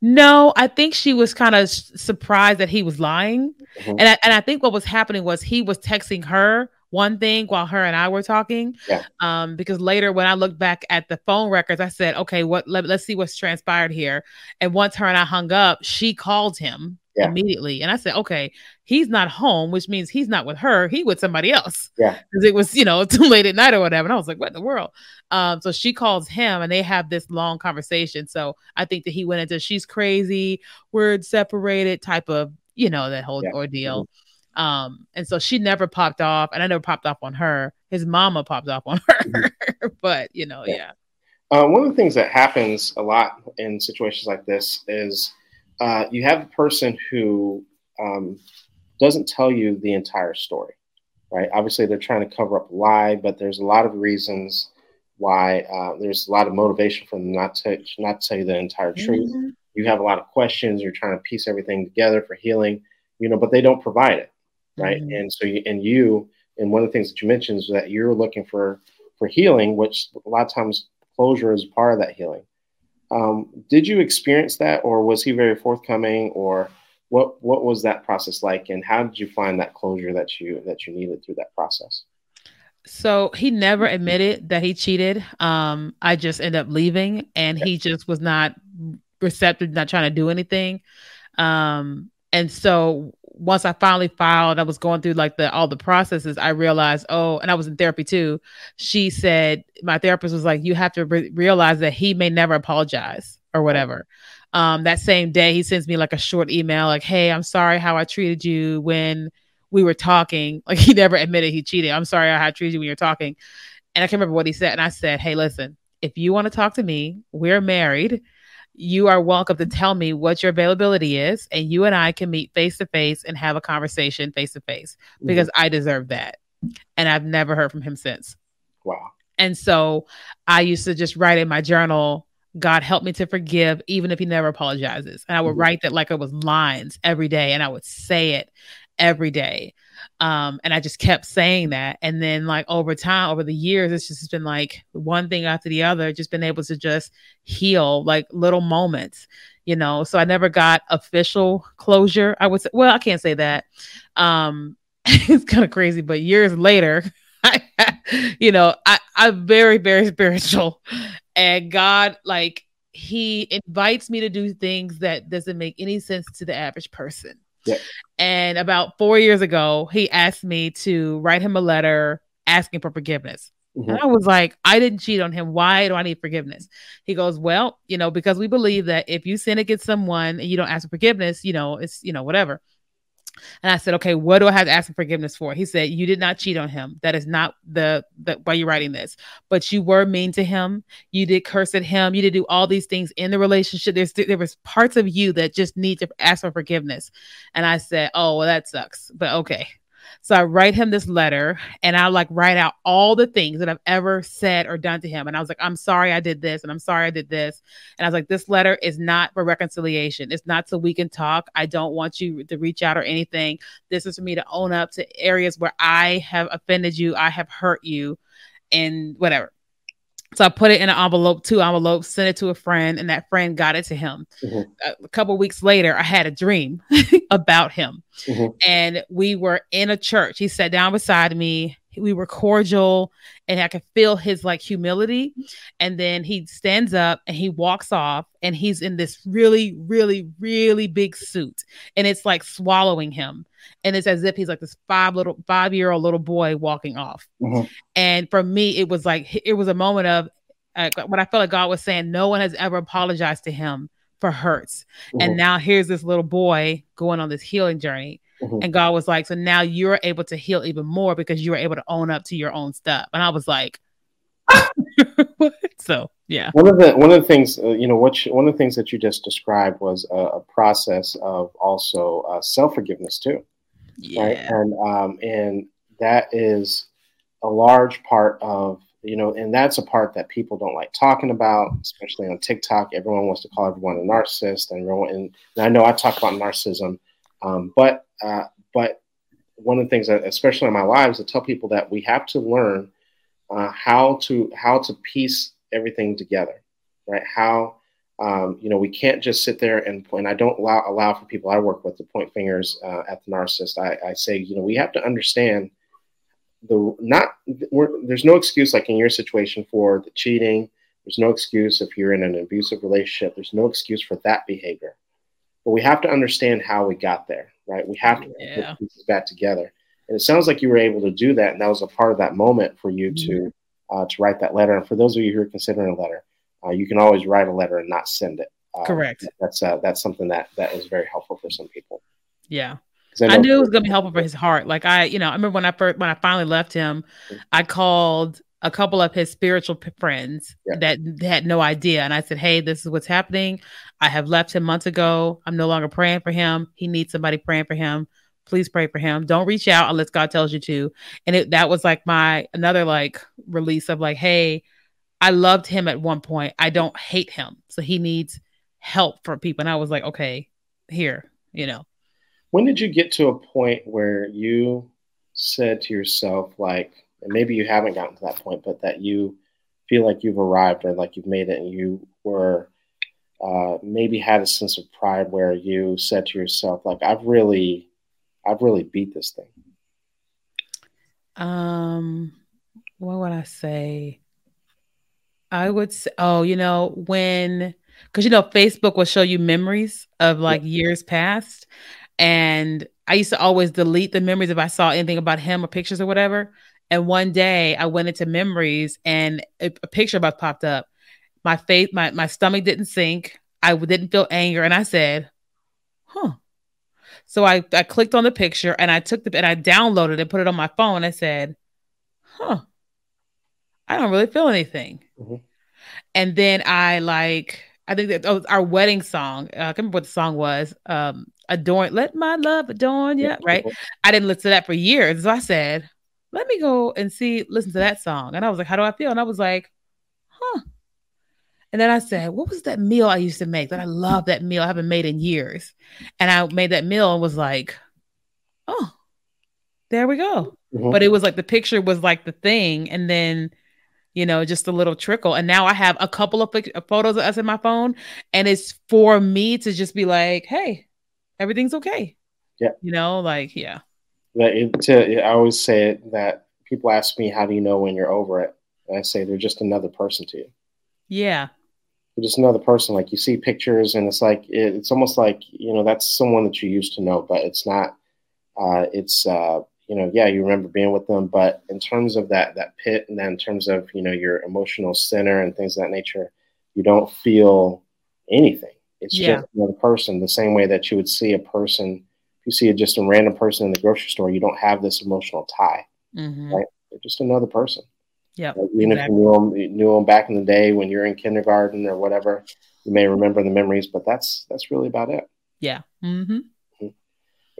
Speaker 2: No, I think she was kind of surprised that he was lying, mm-hmm. and I, and I think what was happening was he was texting her one thing while her and I were talking.
Speaker 1: Yeah.
Speaker 2: Um, because later when I looked back at the phone records, I said, okay, what let, us see what's transpired here. And once her and I hung up, she called him yeah. immediately. And I said, okay, he's not home, which means he's not with her, he with somebody else.
Speaker 1: Yeah.
Speaker 2: Because it was, you know, too late at night or whatever. And I was like, what in the world? Um, so she calls him and they have this long conversation. So I think that he went into she's crazy, we're separated type of, you know, that whole yeah. ordeal. Mm-hmm. Um, and so she never popped off, and I never popped off on her. His mama popped off on her, mm-hmm. but you know, yeah. yeah.
Speaker 1: Uh, one of the things that happens a lot in situations like this is uh, you have a person who um, doesn't tell you the entire story, right? Obviously, they're trying to cover up a lie, but there's a lot of reasons why uh, there's a lot of motivation for them not to not to tell you the entire truth. Mm-hmm. You have a lot of questions. You're trying to piece everything together for healing, you know, but they don't provide it right? Mm-hmm. And so, you, and you, and one of the things that you mentioned is that you're looking for for healing, which a lot of times closure is part of that healing. Um, did you experience that, or was he very forthcoming, or what what was that process like, and how did you find that closure that you that you needed through that process?
Speaker 2: So he never admitted that he cheated. Um, I just ended up leaving, and he just was not receptive, not trying to do anything. Um, and so once I finally filed, I was going through like the all the processes. I realized, oh, and I was in therapy too. She said, my therapist was like, you have to re- realize that he may never apologize or whatever. Um, that same day, he sends me like a short email, like, hey, I'm sorry how I treated you when we were talking. Like he never admitted he cheated. I'm sorry how I treated you when you're talking. And I can't remember what he said. And I said, hey, listen, if you want to talk to me, we're married you are welcome to tell me what your availability is, and you and I can meet face to face and have a conversation face to face because I deserve that. And I've never heard from him since.
Speaker 1: Wow.
Speaker 2: And so I used to just write in my journal, God help me to forgive, even if he never apologizes. And I would mm-hmm. write that like it was lines every day, and I would say it every day. Um, and I just kept saying that. And then, like, over time, over the years, it's just been like one thing after the other, just been able to just heal like little moments, you know. So I never got official closure. I would say, well, I can't say that. Um, it's kind of crazy, but years later, I, you know, I, I'm very, very spiritual. And God, like, He invites me to do things that doesn't make any sense to the average person And about four years ago, he asked me to write him a letter asking for forgiveness. Mm-hmm. And I was like, I didn't cheat on him. Why do I need forgiveness? He goes, Well, you know, because we believe that if you sin against someone and you don't ask for forgiveness, you know, it's, you know, whatever. And I said, okay, what do I have to ask for forgiveness for? He said, you did not cheat on him. That is not the, the why you're writing this, but you were mean to him. You did curse at him. You did do all these things in the relationship. There's there was parts of you that just need to ask for forgiveness. And I said, oh, well, that sucks, but okay. So I write him this letter and I like write out all the things that I've ever said or done to him. And I was like, I'm sorry I did this and I'm sorry I did this. And I was like, this letter is not for reconciliation. It's not so we can talk. I don't want you to reach out or anything. This is for me to own up to areas where I have offended you, I have hurt you, and whatever. So I put it in an envelope, two envelopes, sent it to a friend, and that friend got it to him. Mm-hmm. A couple weeks later, I had a dream about him, mm-hmm. and we were in a church. He sat down beside me. We were cordial, and I could feel his like humility. And then he stands up and he walks off, and he's in this really, really, really big suit, and it's like swallowing him and it's as if he's like this five little five year old little boy walking off. Mm-hmm. And for me, it was like it was a moment of uh, what I felt like God was saying. No one has ever apologized to him for hurts, mm-hmm. and now here's this little boy going on this healing journey. Mm-hmm. And God was like, so now you're able to heal even more because you were able to own up to your own stuff. And I was like, so yeah.
Speaker 1: One of the one of the things uh, you know, what you, one of the things that you just described was a, a process of also uh, self forgiveness too.
Speaker 2: Yeah. Right?
Speaker 1: And um, and that is a large part of you know, and that's a part that people don't like talking about, especially on TikTok. Everyone wants to call everyone a narcissist, and everyone. And, and I know I talk about narcissism, um, but uh, but one of the things that, especially in my lives, I tell people that we have to learn uh, how to how to piece everything together, right? How um, you know, we can't just sit there and point. I don't allow, allow for people I work with to point fingers uh, at the narcissist. I, I, say, you know, we have to understand the not. there's no excuse like in your situation for the cheating. There's no excuse if you're in an abusive relationship. There's no excuse for that behavior. But we have to understand how we got there, right? We have to yeah. put pieces back together. And it sounds like you were able to do that, and that was a part of that moment for you mm-hmm. to uh, to write that letter. And for those of you who are considering a letter, uh, you can always write a letter and not send it.
Speaker 2: Uh, Correct.
Speaker 1: That's uh, that's something that that is very helpful for some people.
Speaker 2: Yeah. I, I, knew it was gonna be helpful for his heart. Like I, you know, I remember when I first when I finally left him, I called a couple of his spiritual p- friends yeah. that had no idea, and I said, "Hey, this is what's happening. I have left him months ago. I'm no longer praying for him. He needs somebody praying for him. Please pray for him. Don't reach out unless God tells you to." And it that was like my another like release of like, "Hey, I loved him at one point. I don't hate him. So he needs help from people. And I was like, okay, here, you know.
Speaker 1: When did you get to a point where you said to yourself, like, and maybe you haven't gotten to that point, but that you feel like you've arrived or like you've made it and you were uh, maybe had a sense of pride where you said to yourself, like, I've really, I've really beat this thing?
Speaker 2: Um, what would I say? I would say, oh, you know, when, because you know, Facebook will show you memories of like years past. And I used to always delete the memories if I saw anything about him or pictures or whatever. And one day I went into memories and a, a picture about popped up. My face, my, my stomach didn't sink. I didn't feel anger. And I said, huh. So I, I clicked on the picture and I took the and I downloaded and put it on my phone. I said, huh, I don't really feel anything. Mm-hmm. And then I like, I think that oh, our wedding song. Uh, I can't remember what the song was. Um, adorn, let my love adorn you. Yeah, right. I didn't listen to that for years, so I said, let me go and see, listen to that song. And I was like, how do I feel? And I was like, huh. And then I said, what was that meal I used to make? That I love that meal. I haven't made in years. And I made that meal and was like, oh, there we go. Mm-hmm. But it was like the picture was like the thing. And then you know, just a little trickle. And now I have a couple of photos of us in my phone, and it's for me to just be like, hey, everything's okay.
Speaker 1: Yeah.
Speaker 2: You know, like, yeah.
Speaker 1: That it, to, I always say it, that people ask me, how do you know when you're over it? And I say, they're just another person to you.
Speaker 2: Yeah.
Speaker 1: They're just another person. Like you see pictures, and it's like, it, it's almost like, you know, that's someone that you used to know, but it's not, uh, it's, uh, you know, yeah, you remember being with them, but in terms of that that pit, and then in terms of you know your emotional center and things of that nature, you don't feel anything. It's yeah. just another person, the same way that you would see a person. If you see just a random person in the grocery store, you don't have this emotional tie, mm-hmm. right? They're just another person.
Speaker 2: Yeah.
Speaker 1: Like, even exactly. if you knew them, you knew them back in the day when you're in kindergarten or whatever, you may remember the memories, but that's that's really about it.
Speaker 2: Yeah. Mm-hmm.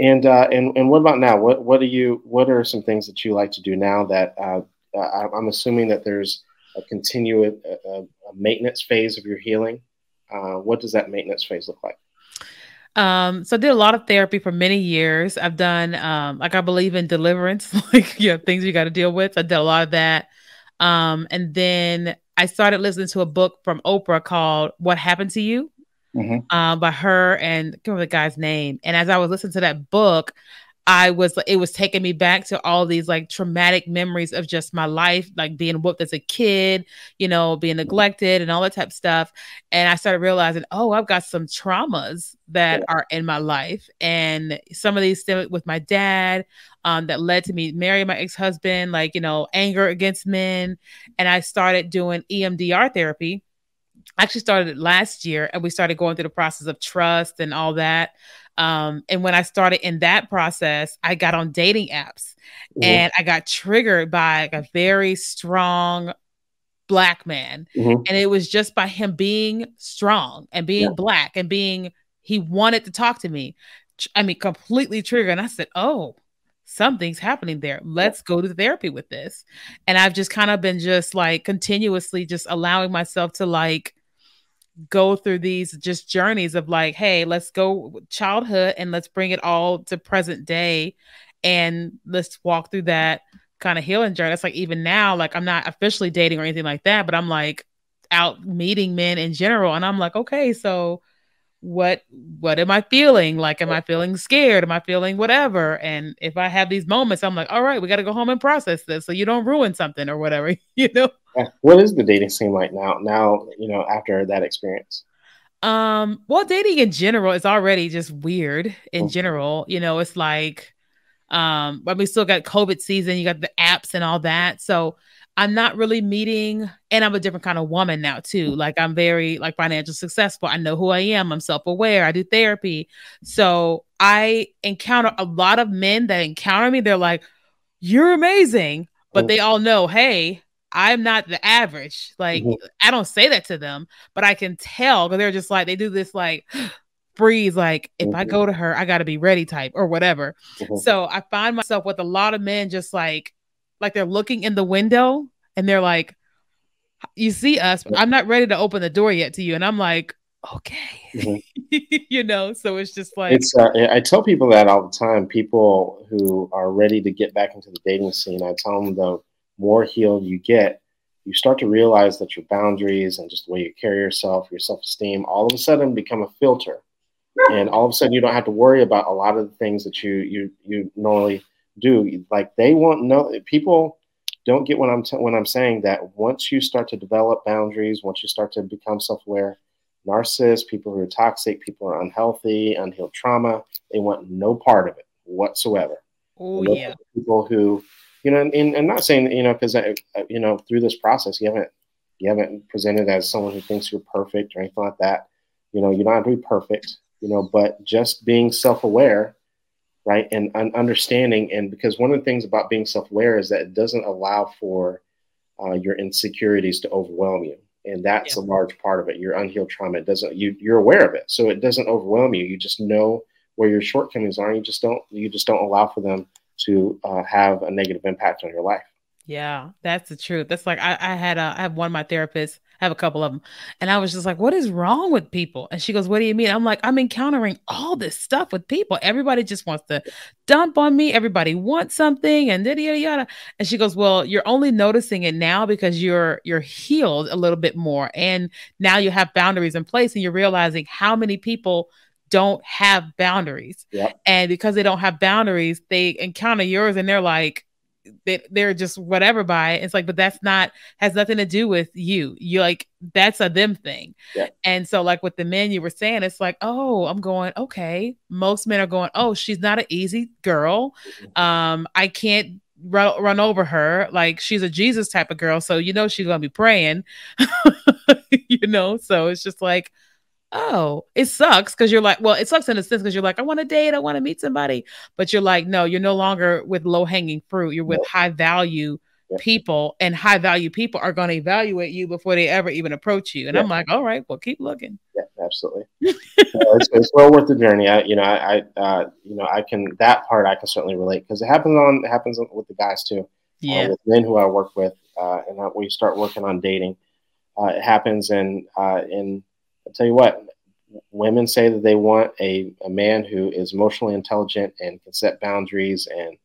Speaker 1: And uh, and and what about now? What what do you? What are some things that you like to do now? That uh, uh I'm assuming that there's a continuous a, a maintenance phase of your healing. Uh, what does that maintenance phase look like?
Speaker 2: Um, so I did a lot of therapy for many years. I've done um, like I believe in deliverance, like you know, things you got to deal with. I did a lot of that. Um, and then I started listening to a book from Oprah called What Happened to You mm-hmm. uh, by her and I can't remember the guy's name. And as I was listening to that book, I was it was taking me back to all these like traumatic memories of just my life, like being whooped as a kid, you know, being neglected and all that type of stuff. And I started realizing, oh, I've got some traumas that are in my life, and some of these stem with my dad, um, that led to me marrying my ex husband, like you know, anger against men, and I started doing EMDR therapy I actually started it last year and we started going through the process of trust and all that. Um, and when I started in that process, I got on dating apps mm-hmm. and I got triggered by a very strong black man. Mm-hmm. And it was just by him being strong and being yeah. black and being, he wanted to talk to me. I mean, completely triggered. And I said, Oh, something's happening there. Let's go to therapy with this. And I've just kind of been just like continuously just allowing myself to like go through these just journeys of like, hey, let's go childhood and let's bring it all to present day and let's walk through that kind of healing journey. It's like even now, like I'm not officially dating or anything like that, but I'm like, out meeting men in general. And I'm like, okay, so what what am I feeling? Like, am I feeling scared? Am I feeling whatever? And if I have these moments, I'm like, all right, we got to go home and process this so you don't ruin something or whatever, you know.
Speaker 1: What is the dating scene like now? Now, you know, after that experience.
Speaker 2: Um, well, dating in general is already just weird in mm-hmm. general. You know, it's like um, but we still got COVID season, you got the apps and all that. So I'm not really meeting, and I'm a different kind of woman now too. Like I'm very like financial successful. I know who I am. I'm self-aware. I do therapy. So I encounter a lot of men that encounter me. They're like, "You're amazing," but they all know, "Hey, I'm not the average." Like mm-hmm. I don't say that to them, but I can tell because they're just like they do this like freeze like if mm-hmm. i go to her i got to be ready type or whatever mm-hmm. so i find myself with a lot of men just like like they're looking in the window and they're like you see us but i'm not ready to open the door yet to you and i'm like okay mm-hmm. you know so it's just like
Speaker 1: it's uh, i tell people that all the time people who are ready to get back into the dating scene i tell them the more healed you get you start to realize that your boundaries and just the way you carry yourself your self-esteem all of a sudden become a filter and all of a sudden you don't have to worry about a lot of the things that you you you normally do. Like they won't know people don't get what I'm t- when I'm saying that once you start to develop boundaries, once you start to become self-aware, narcissists, people who are toxic, people who are unhealthy, unhealed trauma, they want no part of it whatsoever.
Speaker 2: Oh yeah,
Speaker 1: people who you know, and, and not saying you know because you know through this process you haven't you haven't presented as someone who thinks you're perfect or anything like that. You know, you don't have to be perfect you know, but just being self aware, right, and, and understanding. And because one of the things about being self aware is that it doesn't allow for uh, your insecurities to overwhelm you. And that's yeah. a large part of it. Your unhealed trauma it doesn't you you're aware of it, so it doesn't overwhelm you. You just know where your shortcomings are. And you just don't you just don't allow for them to uh, have a negative impact on your life.
Speaker 2: Yeah, that's the truth. That's like I, I had a, I have one of my therapists, I have a couple of them, and I was just like, "What is wrong with people?" And she goes, "What do you mean?" I'm like, "I'm encountering all this stuff with people. Everybody just wants to dump on me. Everybody wants something, and yada yada yada." And she goes, "Well, you're only noticing it now because you're you're healed a little bit more, and now you have boundaries in place, and you're realizing how many people." Don't have boundaries.
Speaker 1: Yep.
Speaker 2: And because they don't have boundaries, they encounter yours and they're like, they, they're just whatever by it. It's like, but that's not has nothing to do with you. You like that's a them thing.
Speaker 1: Yeah.
Speaker 2: And so, like with the men you were saying, it's like, oh, I'm going, okay. Most men are going, oh, she's not an easy girl. Mm-hmm. Um, I can't run, run over her. Like she's a Jesus type of girl. So you know she's gonna be praying. you know, so it's just like, oh, it sucks because you're like, well, it sucks in a sense because you're like, I want to date, I want to meet somebody, but you're like, no, you're no longer with low hanging fruit. You're with high value people, and high value people are going to evaluate you before they ever even approach you. And yeah. I'm like, all right, well, keep looking.
Speaker 1: Yeah, absolutely. uh, it's, it's, well worth the journey. I, you know, I, I uh, you know, I can that part I can certainly relate because it happens on it happens with the guys too. Uh,
Speaker 2: yeah,
Speaker 1: with men who I work with, uh, and we start working on dating. Uh, it happens, and and I'll tell you what, women say that they want a, a man who is emotionally intelligent and can set boundaries and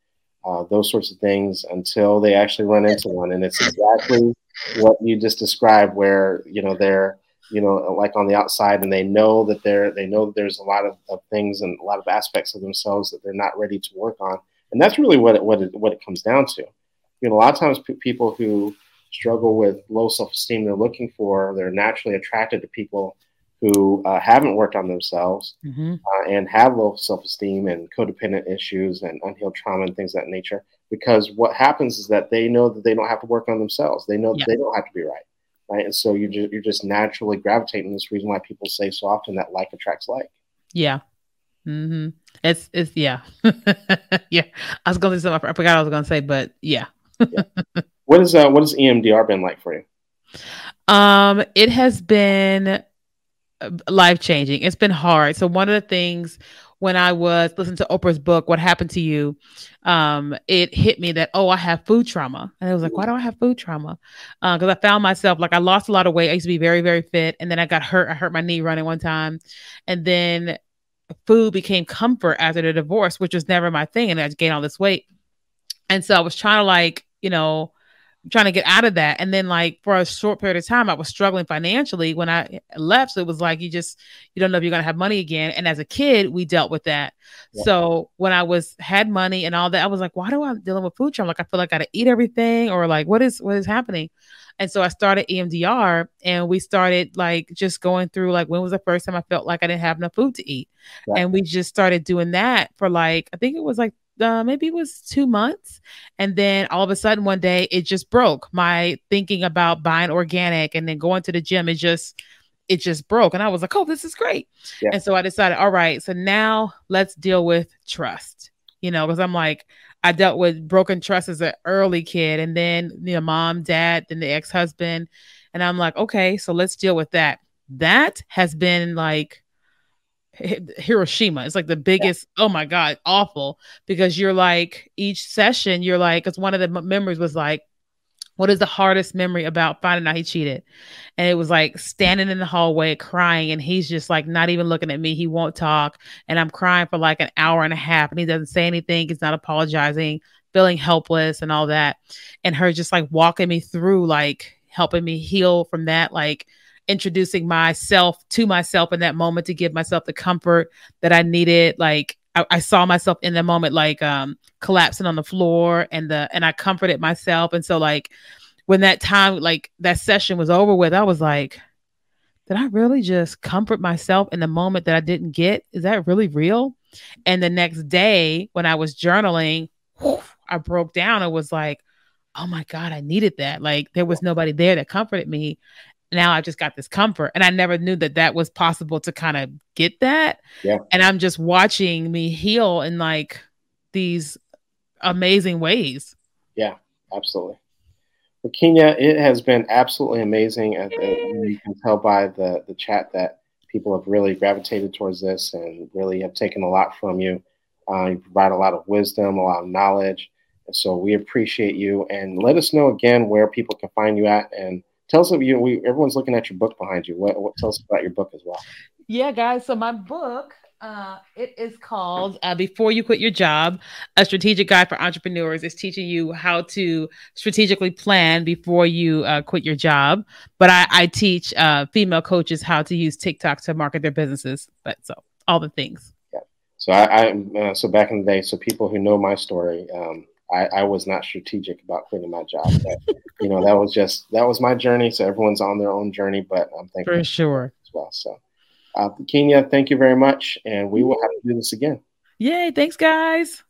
Speaker 1: uh, those sorts of things until they actually run into one. And it's exactly what you just described, where, you know, they're, you know, like on the outside and they know that they're, they know that there's a lot of, of things and a lot of aspects of themselves that they're not ready to work on. And that's really what it, what it, what it comes down to. You know, a lot of times p- people who struggle with low self-esteem, they're looking for, they're naturally attracted to people who uh, haven't worked on themselves
Speaker 2: mm-hmm.
Speaker 1: uh, and have low self-esteem and codependent issues and unhealed trauma and things of that nature because what happens is that they know that they don't have to work on themselves. They know that they don't have to be right right? And so you just, you're just naturally gravitating this reason why people say so often that like attracts like.
Speaker 2: Yeah. Mm-hmm. it's it's yeah. Yeah. I was gonna say something i forgot i was gonna say but yeah,
Speaker 1: yeah. what is uh what has emdr been like for you?
Speaker 2: Um it has been life changing. It's been hard. So one of the things when I was listening to Oprah's book, What Happened to You, um, it hit me that, oh, I have food trauma. And I was like, why do I have food trauma? Because uh, I found myself like I lost a lot of weight. I used to be very, very fit. And then I got hurt. I hurt my knee running one time. And then food became comfort after the divorce, which was never my thing. And I gained all this weight. And so I was trying to like, you know, trying to get out of that. And then like for a short period of time, I was struggling financially when I left. So it was like you just you don't know if you're gonna have money again. And as a kid, we dealt with that. Yeah. So when I was had money and all that, I was like, why do I dealing with food I'm Like I feel like I gotta eat everything or like what is what is happening? And so I started EMDR and we started like just going through like when was the first time I felt like I didn't have enough food to eat. And we just started doing that for like I think it was like uh, maybe it was two months. And then all of a sudden one day it just broke. My thinking about buying organic and then going to the gym, it just it just broke. And I was like, oh, this is great. Yeah. And so I decided, all right, so now let's deal with trust. You know, because I'm like, I dealt with broken trust as an early kid, and then you know, mom, dad, then the ex-husband. And I'm like, okay, so let's deal with that. That has been like Hiroshima. It's like the biggest, yeah. oh my God, awful. Because you're like, each session, you're like, because one of the memories was like, what is the hardest memory about finding out he cheated? And it was like standing in the hallway crying, and he's just like not even looking at me. He won't talk. And I'm crying for like an hour and a half, and he doesn't say anything. He's not apologizing, feeling helpless and all that. And her just like walking me through, like helping me heal from that, like introducing myself to myself in that moment to give myself the comfort that I needed. Like I, I, saw myself in that moment, like um, collapsing on the floor, and the and I comforted myself. And so, like when that time, like that session was over with, I was like, did I really just comfort myself in the moment that I didn't get? Is that really real? And the next day, when I was journaling, whew, I broke down. It was like, oh my God, I needed that. Like there was nobody there that comforted me now I've just got this comfort. And I never knew that that was possible to kind of get that. Yeah. And I'm just watching me heal in like these amazing ways.
Speaker 1: Yeah, absolutely. Well, Keenya, it has been absolutely amazing. you can tell by the, the chat that people have really gravitated towards this and really have taken a lot from you. Uh, you provide a lot of wisdom, a lot of knowledge. And so we appreciate you. And let us know again where people can find you at and tell us you we everyone's looking at your book behind you what, what tell us about your book as well
Speaker 2: yeah guys so my book uh, it is called uh, Before You Quit Your Job, a strategic guide for entrepreneurs. It's teaching you how to strategically plan before you uh, quit your job. But I, I teach uh, female coaches how to use TikTok to market their businesses. But so all the things.
Speaker 1: Yeah. So I, I uh, so back in the day, so people who know my story, um, I, I was not strategic about quitting my job. But, you know, that was just that was my journey. So everyone's on their own journey, but I'm thankful
Speaker 2: for sure
Speaker 1: as well. So, uh, Keenya, thank you very much, and we will have to do this again.
Speaker 2: Yay! Thanks, guys.